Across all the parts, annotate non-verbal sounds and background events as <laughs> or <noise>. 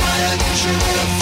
Why I guess you a have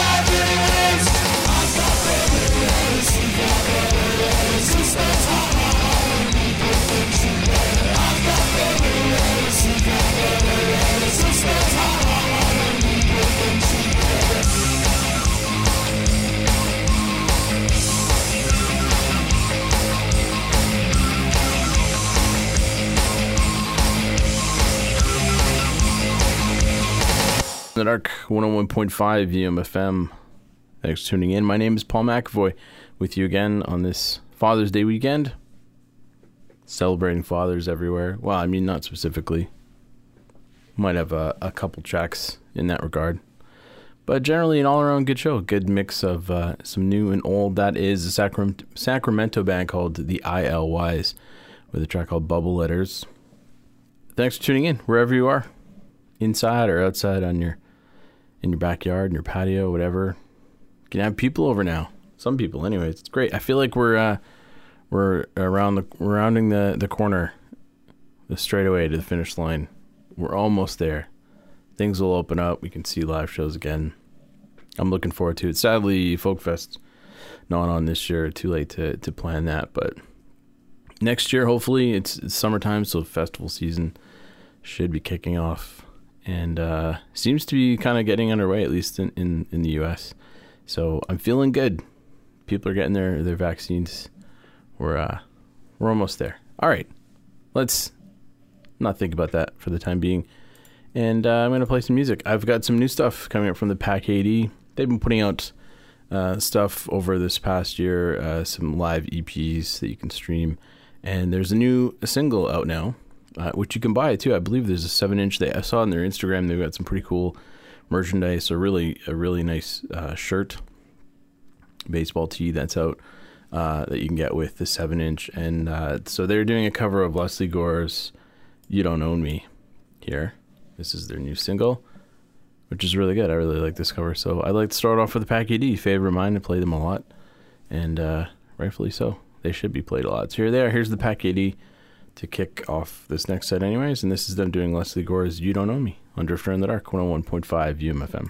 Dark 101.5 UMFM. Thanks for tuning in. My name is Paul McAvoy with you again on this Father's Day weekend. Celebrating fathers everywhere. Well, I mean, not specifically. Might have a, a couple tracks in that regard. But generally, an all around good show. A good mix of uh, some new and old. That is a Sacramento, Sacramento band called the ILYs with a track called Bubble Letters. Thanks for tuning in wherever you are, inside or outside on your in your backyard, in your patio, whatever. You can have people over now. Some people, anyways. It's great. I feel like we're uh, we're around the rounding the the corner, the straightaway to the finish line. We're almost there. Things will open up. We can see live shows again. I'm looking forward to it. Sadly, Folkfest not on this year. Too late to to plan that, but next year, hopefully, it's, it's summertime, so festival season should be kicking off and uh, seems to be kind of getting underway, at least in, in, in the U.S. So I'm feeling good. People are getting their, their vaccines. We're uh, we're almost there. All right, let's not think about that for the time being. And uh, I'm gonna play some music. I've got some new stuff coming up from the Pack 80. They've been putting out uh, stuff over this past year, uh, some live EPs that you can stream, and there's a new single out now uh, which you can buy too. I believe there's a seven inch. They I saw on their Instagram they've got some pretty cool merchandise. A really a really nice uh, shirt, baseball tee that's out uh, that you can get with the seven inch. And uh, so they're doing a cover of Lesley Gore's "You Don't Own Me." Here, this is their new single, which is really good. I really like this cover. So I like to start off with the Pack A.D. favorite of mine. I play them a lot, and uh, rightfully so. They should be played a lot. So here they are. Here's the Packy D to kick off this next set, anyways. And this is them doing Lesley Gore's You Don't Know Me on Drifter in the Dark 101.5 UMFM.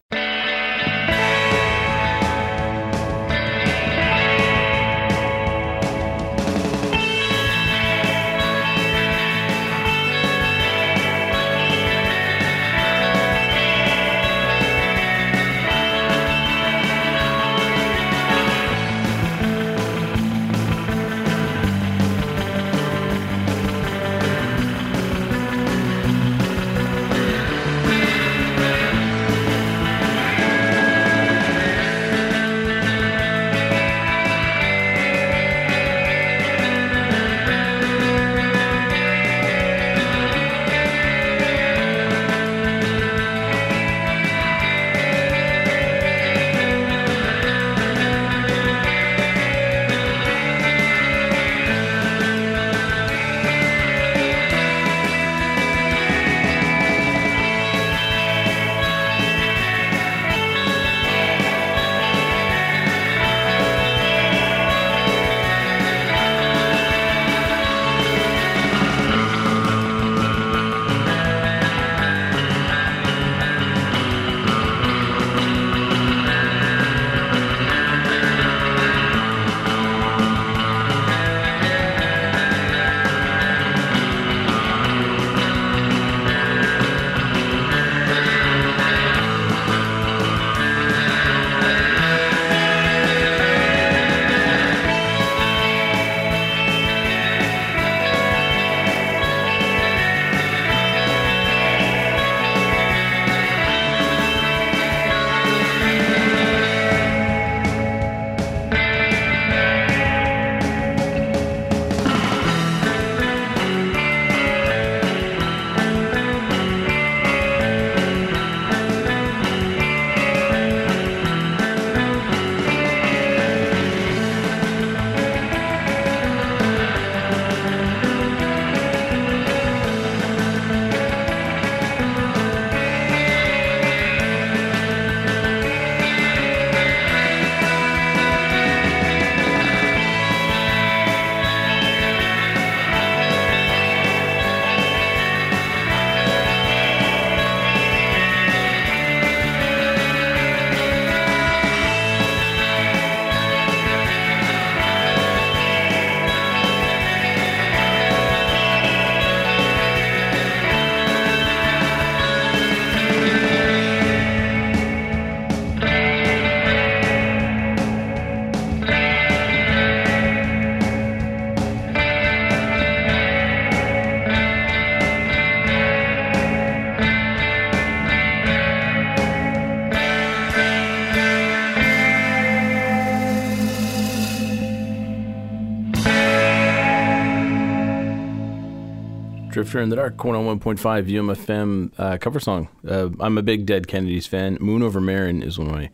Drifter in the Dark, 101.5 UMFM uh, cover song. Uh, I'm a big Dead Kennedys fan. Moon Over Marin is one of my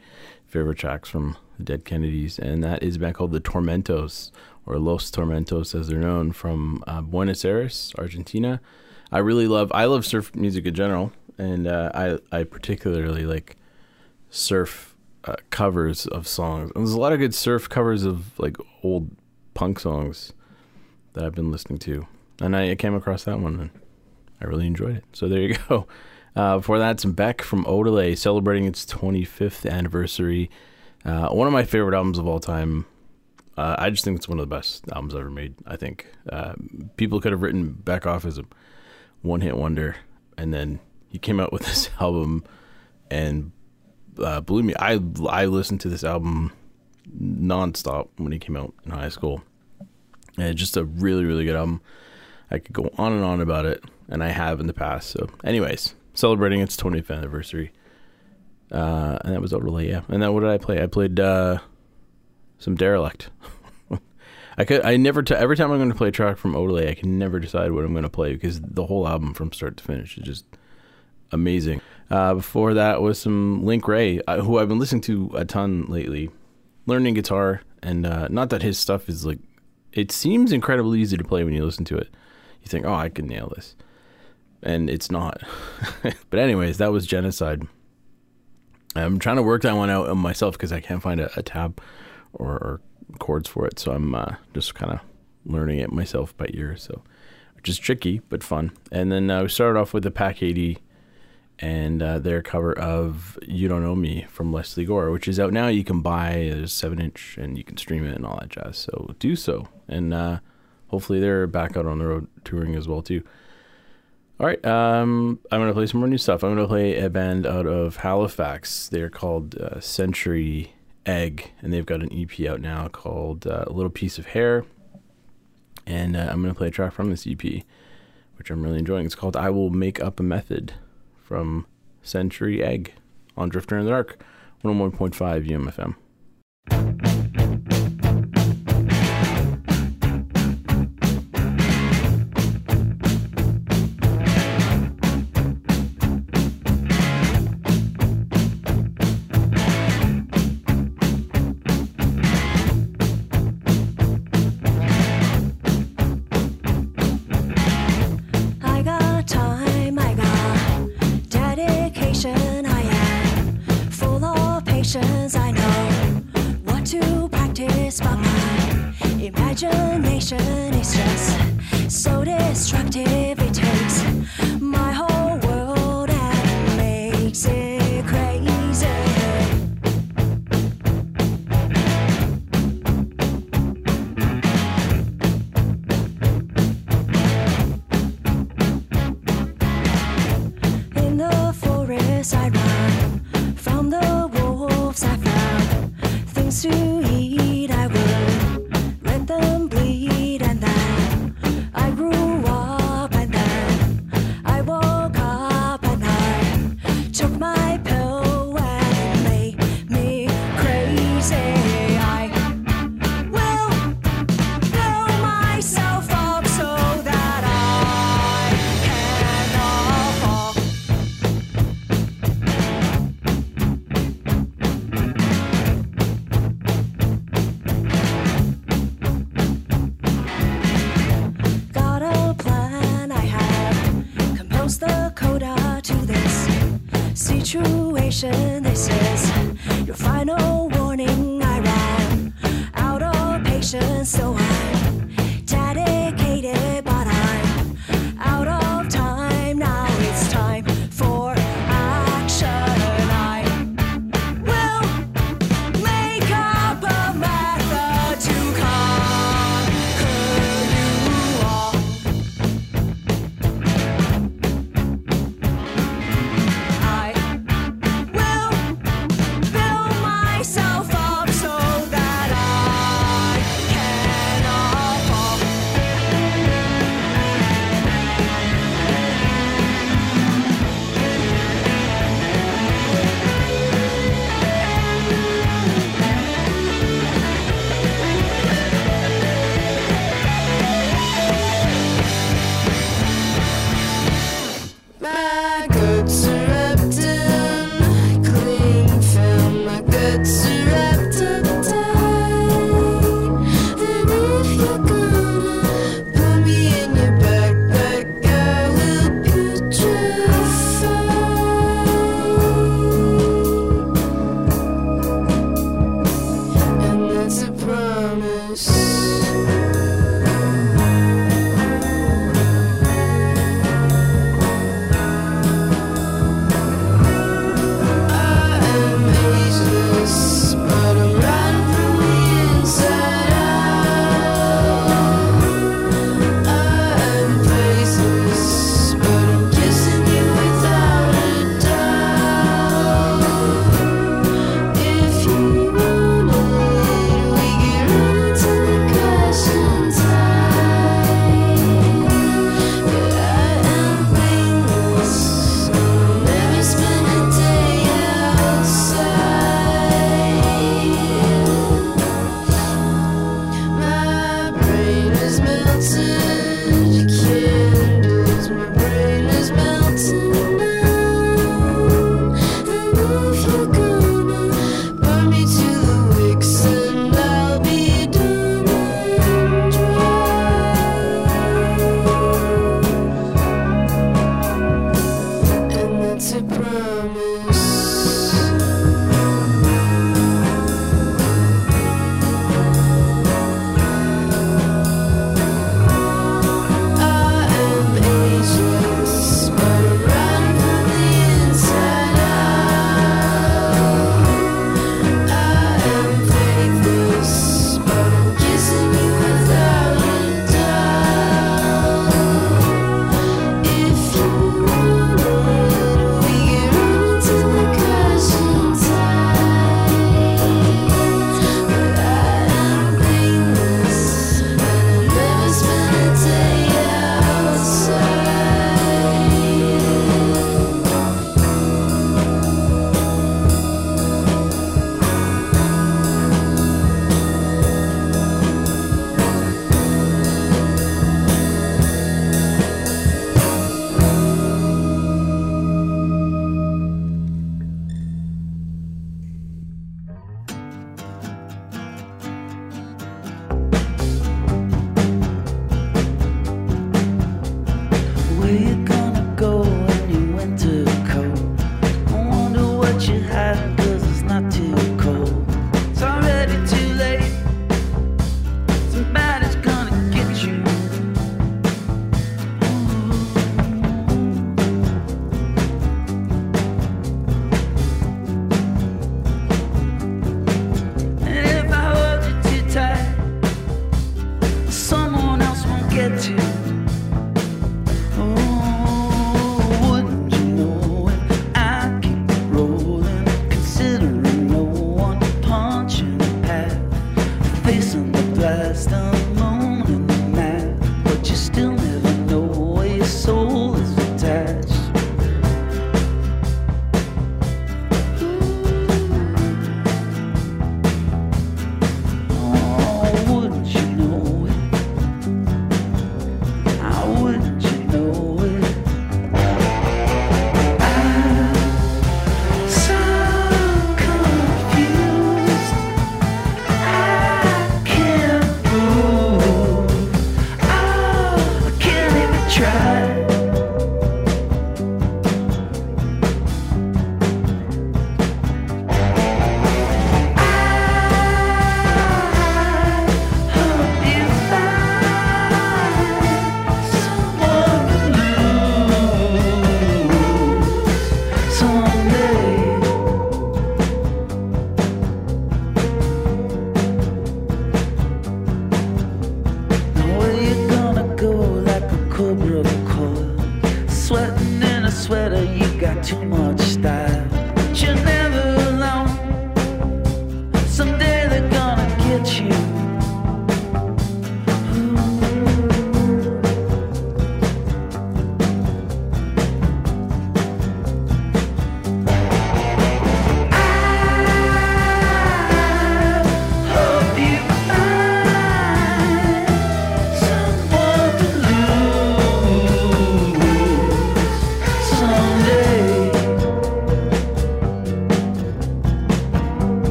favorite tracks from the Dead Kennedys, and that is a band called the Tormentos, or Los Tormentos as they're known, from uh, Buenos Aires, Argentina. I really love, I love surf music in general, and uh, I, I particularly like surf uh, covers of songs. And there's a lot of good surf covers of like old punk songs that I've been listening to, and I, came across that one and I really enjoyed it. So there you go. <laughs> Uh, before that, some Beck from Odelay celebrating its 25th anniversary. Uh, one of my favorite albums of all time. Uh, I just think it's one of the best albums ever made. I think uh, people could have written Beck off as a one-hit wonder, and then he came out with <laughs> this album and uh, blew me. I I listened to this album nonstop when he came out in high school, and it's just a really really good album. I could go on and on about it, and I have in the past. So, anyways, celebrating its 20th anniversary, uh, and that was Odelay, yeah. And then what did I play? I played uh, some Derelict. <laughs> I could I never t- every time I'm going to play a track from Odelay, I can never decide what I'm going to play because the whole album from start to finish is just amazing. Uh, before that was some Link Wray, uh, who I've been listening to a ton lately, learning guitar, and uh, not that his stuff is like, it seems incredibly easy to play when you listen to it. You think, oh, I can nail this, and it's not. <laughs> but anyways, that was Genocide. I'm trying to work that one out myself because I can't find a, a tab or, or chords for it, so I'm uh, just kind of learning it myself by ear. So, which is tricky but fun. And then uh, we started off with the Pack A.D. and uh, their cover of "You Don't Know Me" from Lesley Gore, which is out now. You can buy a seven inch and you can stream it and all that jazz. So do so, and uh, hopefully they're back out on the road touring as well too. All right, um, I'm gonna play some more new stuff. I'm gonna play a band out of Halifax. They're called uh, Century Egg, and they've got an EP out now called uh, "A Little Piece of Hair." And uh, I'm gonna play a track from this EP, which I'm really enjoying. It's called "I Will Make Up a Method." from Century Egg on Drifter in the Dark, 101.5 UMFM.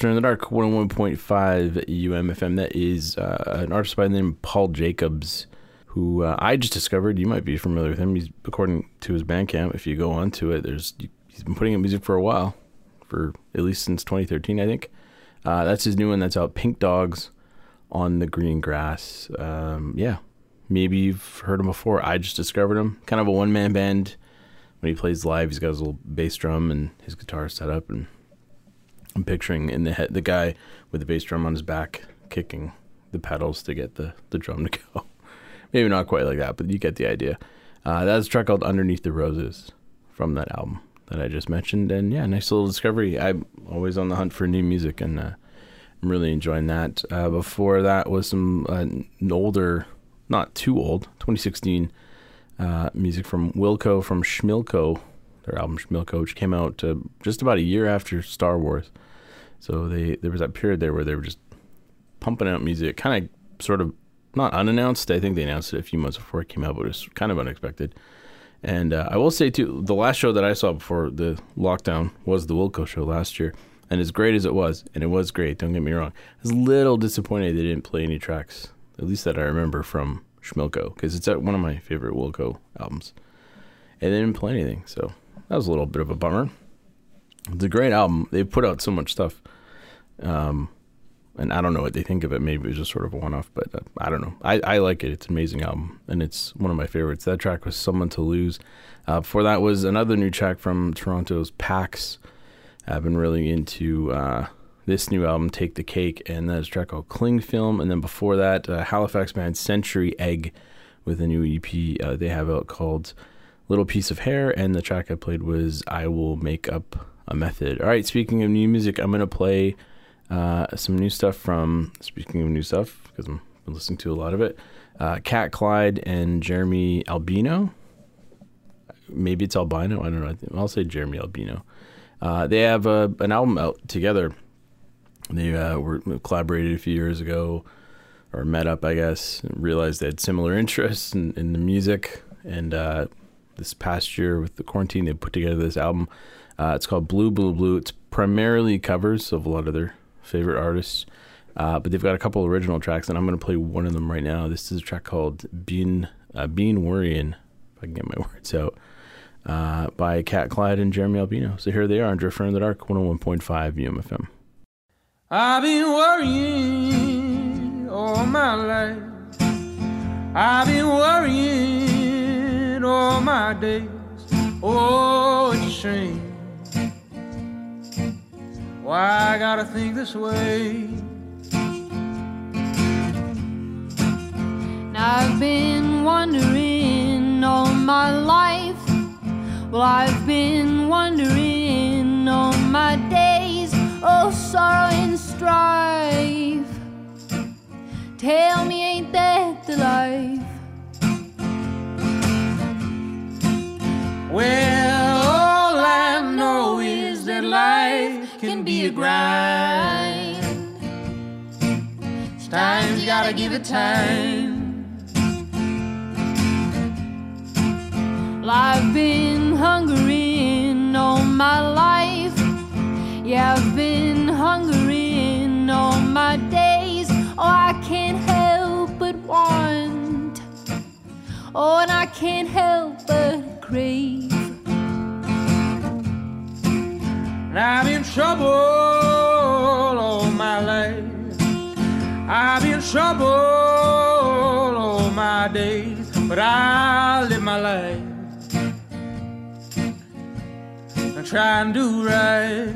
Drifter in the Dark, 101.5 UMFM. That is uh, an artist by the name of Paul Jacobs, who uh, I just discovered. You might be familiar with him. He's, according to his Bandcamp, if you go onto it, there's he's been putting out music for a while, for at least since 2013, I think. Uh, that's his new one that's out, Pink Dogs on the Green Grass. Um, yeah, maybe you've heard him before. I just discovered him. Kind of a one man band. When he plays live, he's got his little bass drum and his guitar set up, and I'm picturing in the head the guy with the bass drum on his back kicking the pedals to get the, the drum to <laughs> go. Maybe not quite like that, but you get the idea. Uh, that's a track called Underneath the Roses from that album that I just mentioned. And yeah, nice little discovery. I'm always on the hunt for new music, and uh, I'm really enjoying that. Uh, before that was some uh, older, not too old, 2016 uh, music from Wilco from Schmilko, their album Schmilko, which came out uh, just about a year after Star Wars. So they there was that period there where they were just pumping out music, kind of sort of not unannounced. I think they announced it a few months before it came out, but it was kind of unexpected. And uh, I will say too, the last show that I saw before the lockdown was the Wilco show last year. And as great as it was, and it was great, don't get me wrong, I was a little disappointed they didn't play any tracks, at least that I remember from Schmilko, because it's uh, one of my favorite Wilco albums. And they didn't play anything, so that was a little bit of a bummer. It's a great album. They've put out so much stuff. Um, and I don't know what they think of it. Maybe it was just sort of a one-off, but uh, I don't know. I, I like it. It's an amazing album, and it's one of my favorites. That track was "Someone to Lose." Uh, before that was another new track from Toronto's Packs. I've been really into uh, this new album, "Take the Cake," and that's a track called "Cling Film." And then before that, uh, Halifax band Century Egg with a new EP uh, they have out called "Little Piece of Hair," and the track I played was "I Will Make Up a Method." All right, speaking of new music, I'm gonna play uh, some new stuff from, speaking of new stuff, because I'm been listening to a lot of it, uh, Cat Clyde and Jeremie Albino. Maybe it's Albino. I don't know. I'll say Jeremie Albino. Uh, they have uh, an album out together. They uh, were collaborated a few years ago, or met up, I guess, and realized they had similar <laughs> interests in, in the music. And uh, this past year with the quarantine, they put together this album. Uh, it's called Blue Blue Blue. It's primarily covers of a lot of their favorite artists, uh, but they've got a couple original tracks, and I'm going to play one of them right now. This is a track called "Been uh, Been Worrying," if I can get my <laughs> words out, uh, by Cat Clyde and Jeremie Albino. So here they are on Drifter in the Dark, 101.5 UMFM. I've been worrying all my life. I've been worrying all my days. Oh, it's a shame. Why I gotta think this way? I've been wondering all my life. Well, I've been wondering all my days. Oh, sorrow and strife. Tell me, ain't that the life? Grind. Times you gotta give it time. Well, I've been hungering all my life. Yeah, I've been hungering all my days. Oh, I can't help but want. Oh, and I can't help but crave. I've been trouble all my life. I've been trouble all my days, but I live my life and try and do right.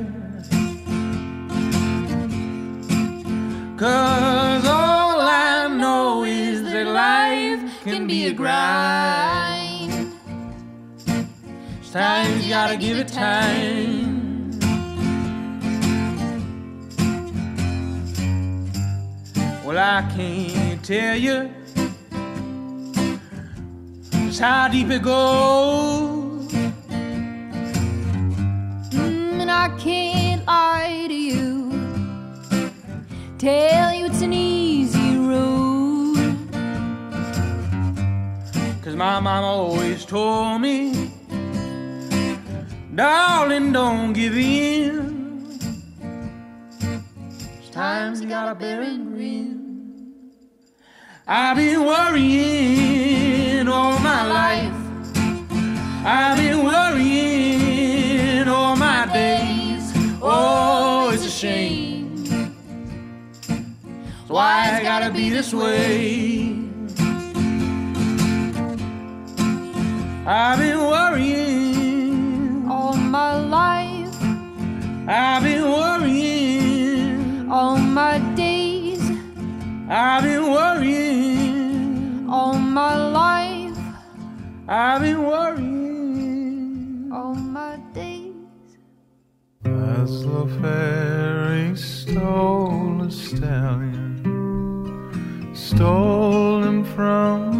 Cause all I know is that life can be a grind. Times you gotta give it time. Well, I can't tell you just how deep it goes. Mm, and I can't lie to you. Tell you it's an easy road. Cause my mama always told me, darling, don't give in. Times you got a barren ring. I've been worrying all my life. I've been worrying all my days. Oh, oh it's a shame. Why it's gotta be this way? I've been worrying all my life. I've been I've been worrying all my life. I've been worrying all my days. As the fairy stole a stallion, stole him from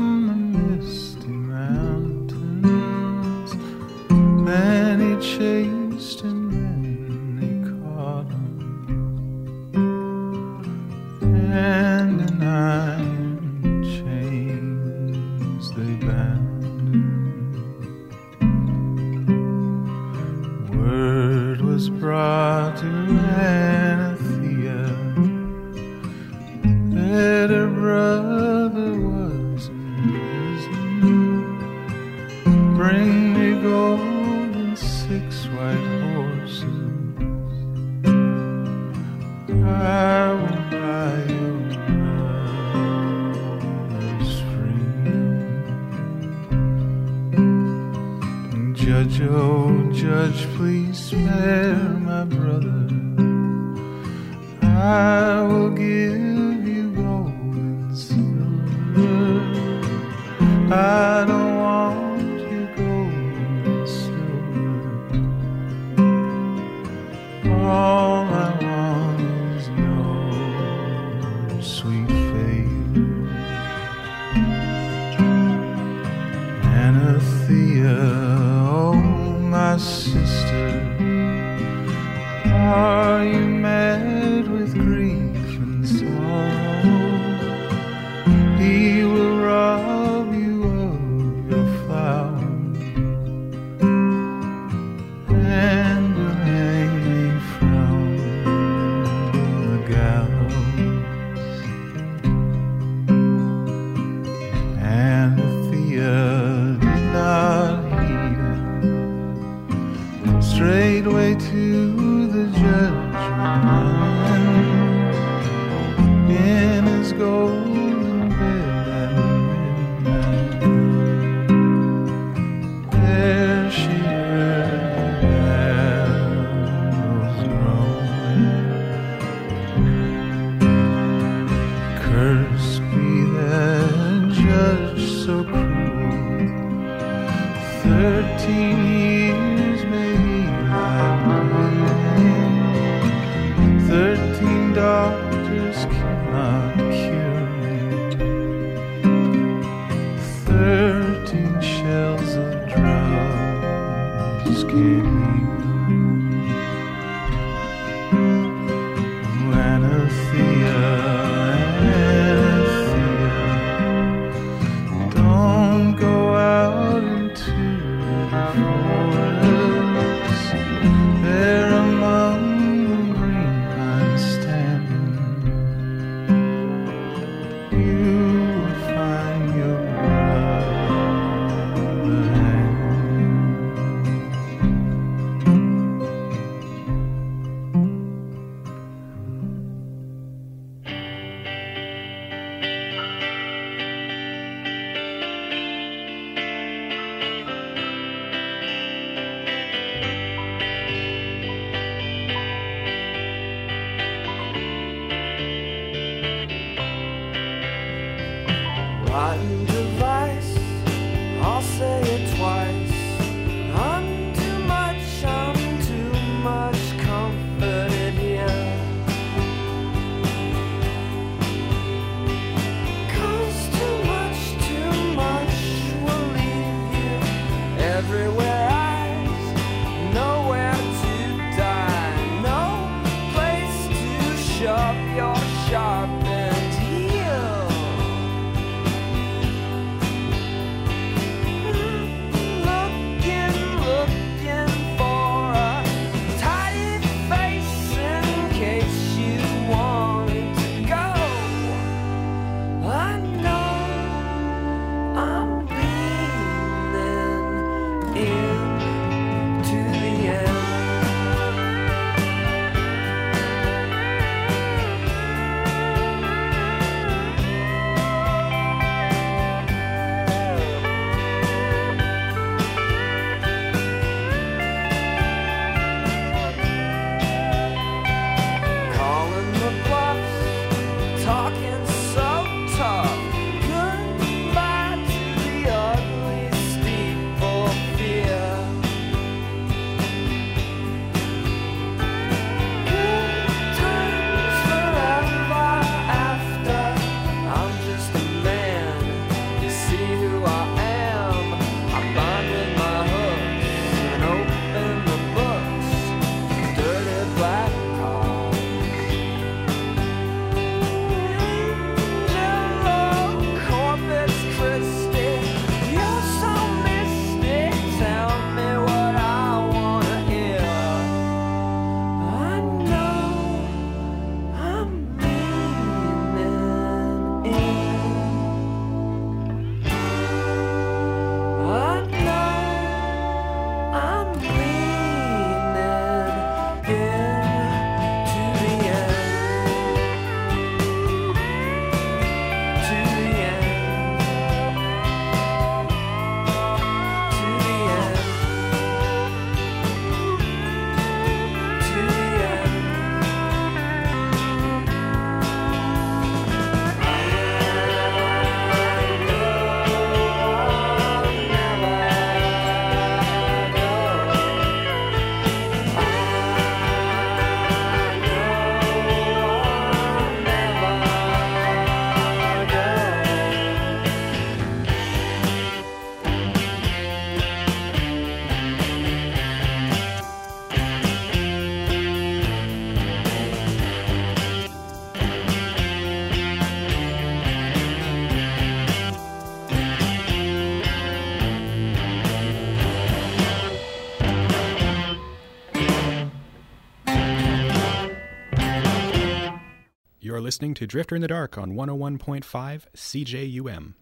listening to Drifter in the Dark on 101.5 CJUM.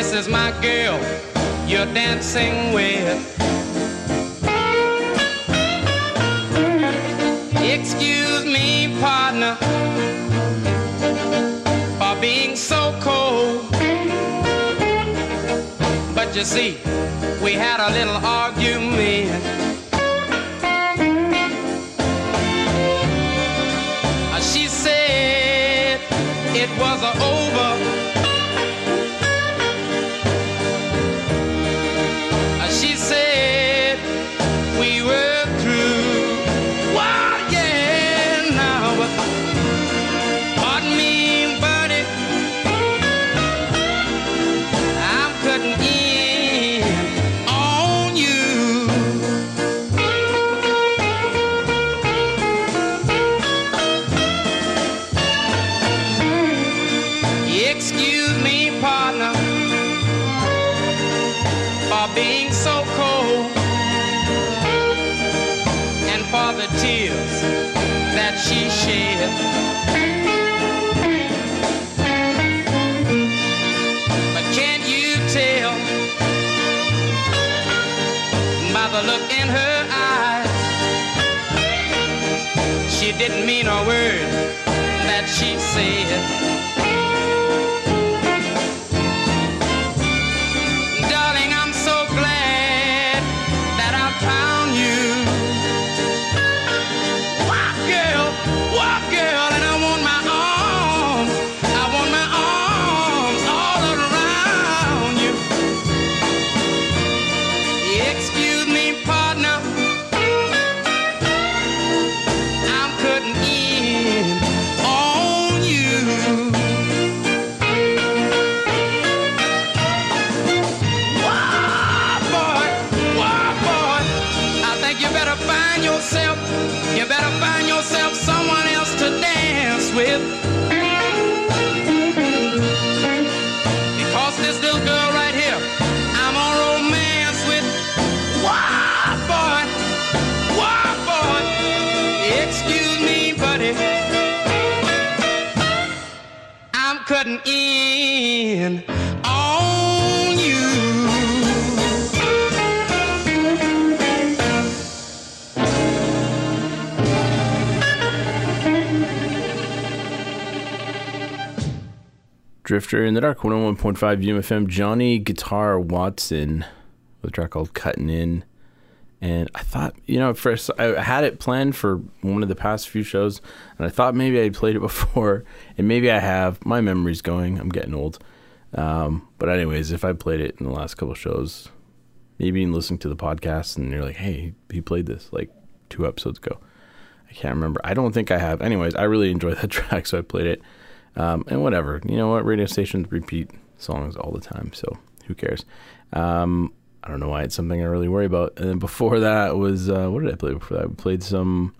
This is my girl you're dancing with. Excuse me, partner, for being so cold. But you see, we had a little argument. She said it was a over. The look in her eyes? She didn't mean a word that she said. Drifter in the Dark, 101.5 UMFM, Johnny Guitar Watson with a track called Cutting In. And I thought, you know, first I had it planned for one of the past few shows, and I thought maybe I played it <laughs> before, and maybe I have. My memory's going. I'm getting old. Um, but anyways, if I played it in the last couple shows, maybe listening to the podcast, and you're like, hey, he played this like two episodes ago. I can't remember. I don't think I have. Anyways, I really enjoy that <laughs> track, so I played it. Um, and whatever, you know what? Radio stations repeat songs all the time, so who cares? Um, I don't know why it's something I really worry about. And then before that was uh, what did I play before that? I played some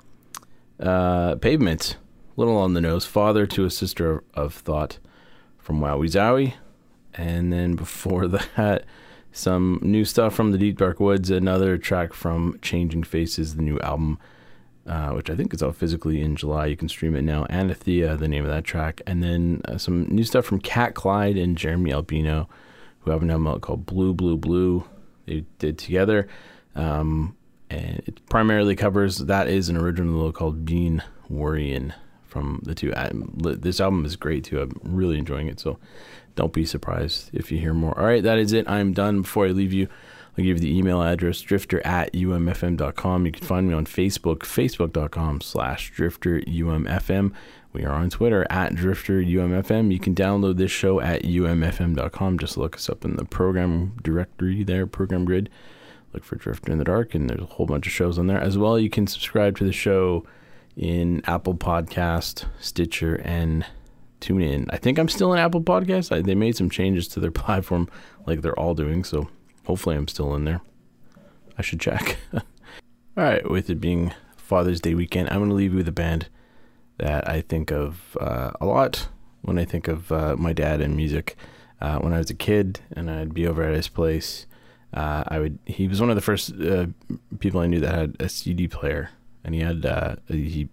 uh, Pavement, little on the nose. Father to a Sister of, of Thought from Wowee Zowee, and then before <laughs> that, some new stuff from the Deep Dark Woods. Another track from Changing Faces, the new album uh, which I think is out physically in July. You can stream it now. Anathea, the name of that track. And then uh, some new stuff from Cat Clyde and Jeremie Albino, who have an album called Blue, Blue, Blue. They did together. Um, and it primarily covers that is an original little called Been Worrying from the two. Li- This album is great too. I'm really enjoying it. So don't be surprised if you hear more. All right, that is it. I'm done. Before I leave you, I'll give you the email address, drifter at umfm.com. You can find me on Facebook, facebook.com slash drifter umfm. We are on Twitter at drifter umfm. You can download this show at umfm.com. Just look us up in the program directory there, program grid. Look for Drifter in the Dark, and there's a whole bunch of shows on there. As well, you can subscribe to the show in Apple Podcast, Stitcher, and TuneIn. I think I'm still in Apple Podcast. I, they made some changes to their <laughs> platform, like they're all doing. So hopefully, I'm still in there. I should check. <laughs> all right, with it being Father's Day weekend, I'm going to leave you with a band that I think of uh, a lot when I think of uh, my dad and music. Uh, when I was a kid and I'd be over at his place, uh, I would. He was one of the first uh, people I knew that had a CD player, and he had uh, he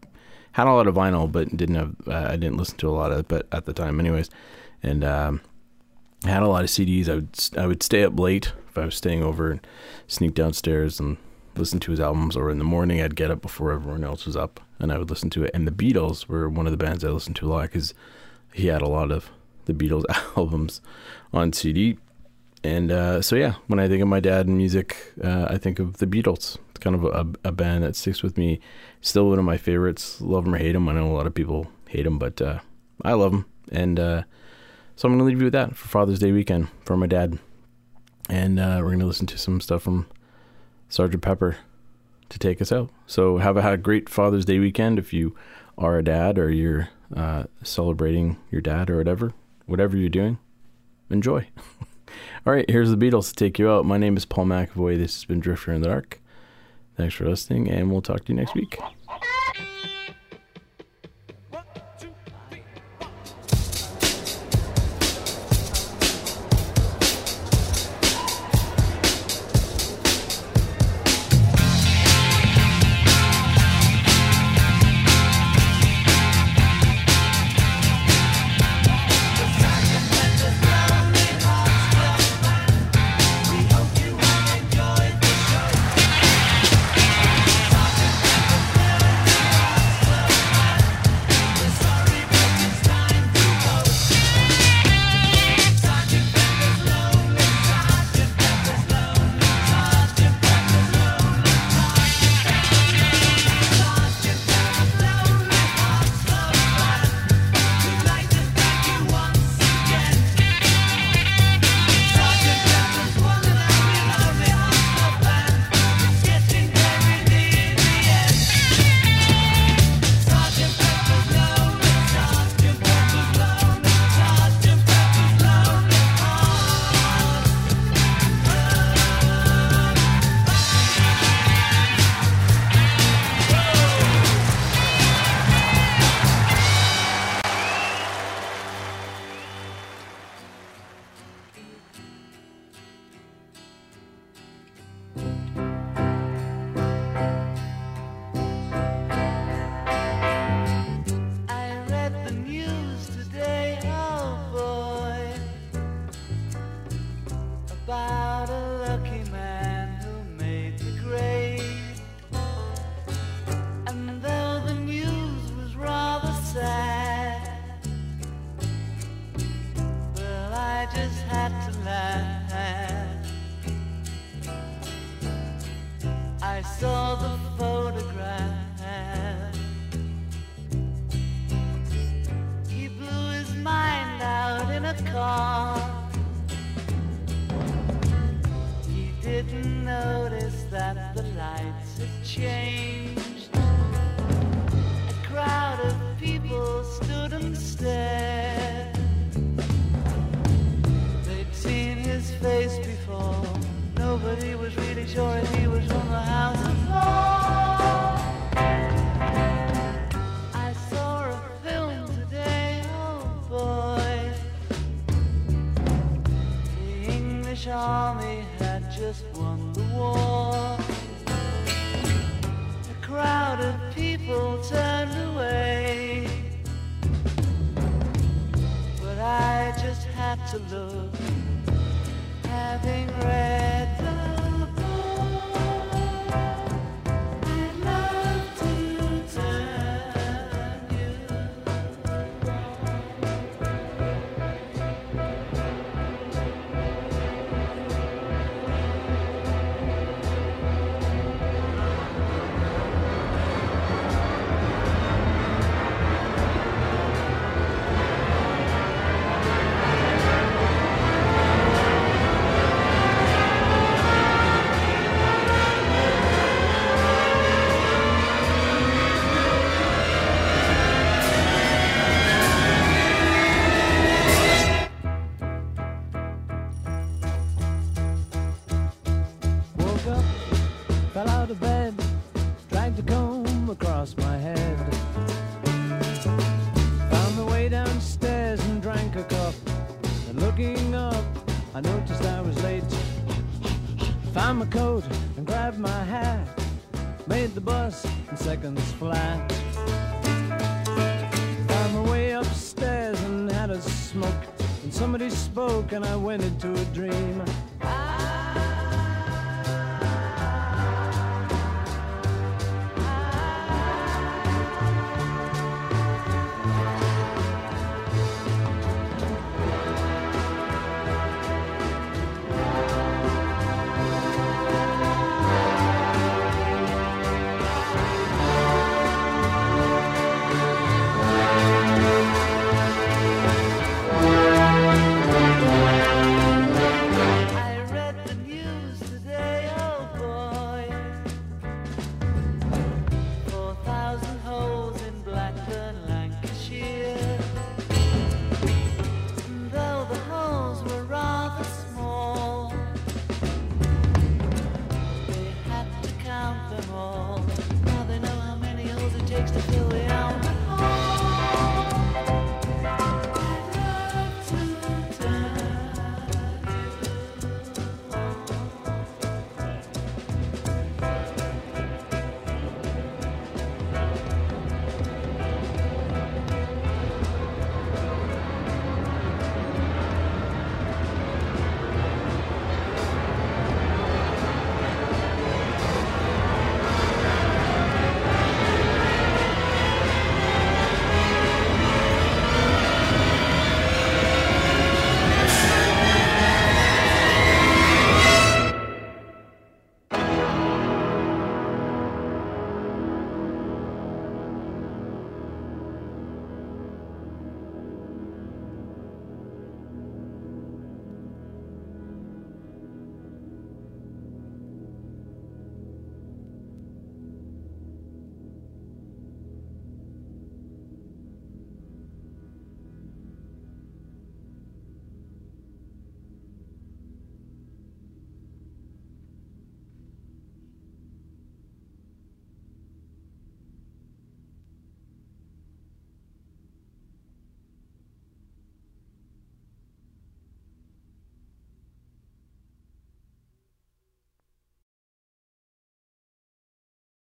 had a lot of vinyl, but didn't have. I didn't listen to a lot of but at the time, anyways, and um, had a lot of CDs. I would I would stay up late I was staying over and sneak downstairs and listen to his albums. Or in the morning, I'd get up before everyone else was up, and I would listen to it. And the Beatles were one of the bands I listened to a lot because he had a lot of the Beatles <laughs> albums on CD. And uh, so, yeah, when I think of my dad and music, uh, I think of the Beatles. It's kind of a, a band that sticks with me. Still one of my favorites. Love them or hate them. I know a lot of people hate them, but uh, I love them. And uh, so I'm going to leave you with that for Father's Day weekend for my dad. And uh, we're going to listen to some stuff from Sergeant Pepper to take us out. So have a, had a great Father's Day weekend if you are a dad or you're uh, celebrating your dad or whatever, whatever you're doing, enjoy. <laughs> All right, here's the Beatles to take you out. My name is Paul McAvoy. This has been Drifter in the Dark. Thanks for listening, and we'll talk to you next week. To look, having read seconds flat. On the way upstairs and had a smoke, and somebody spoke, and I went into a dream.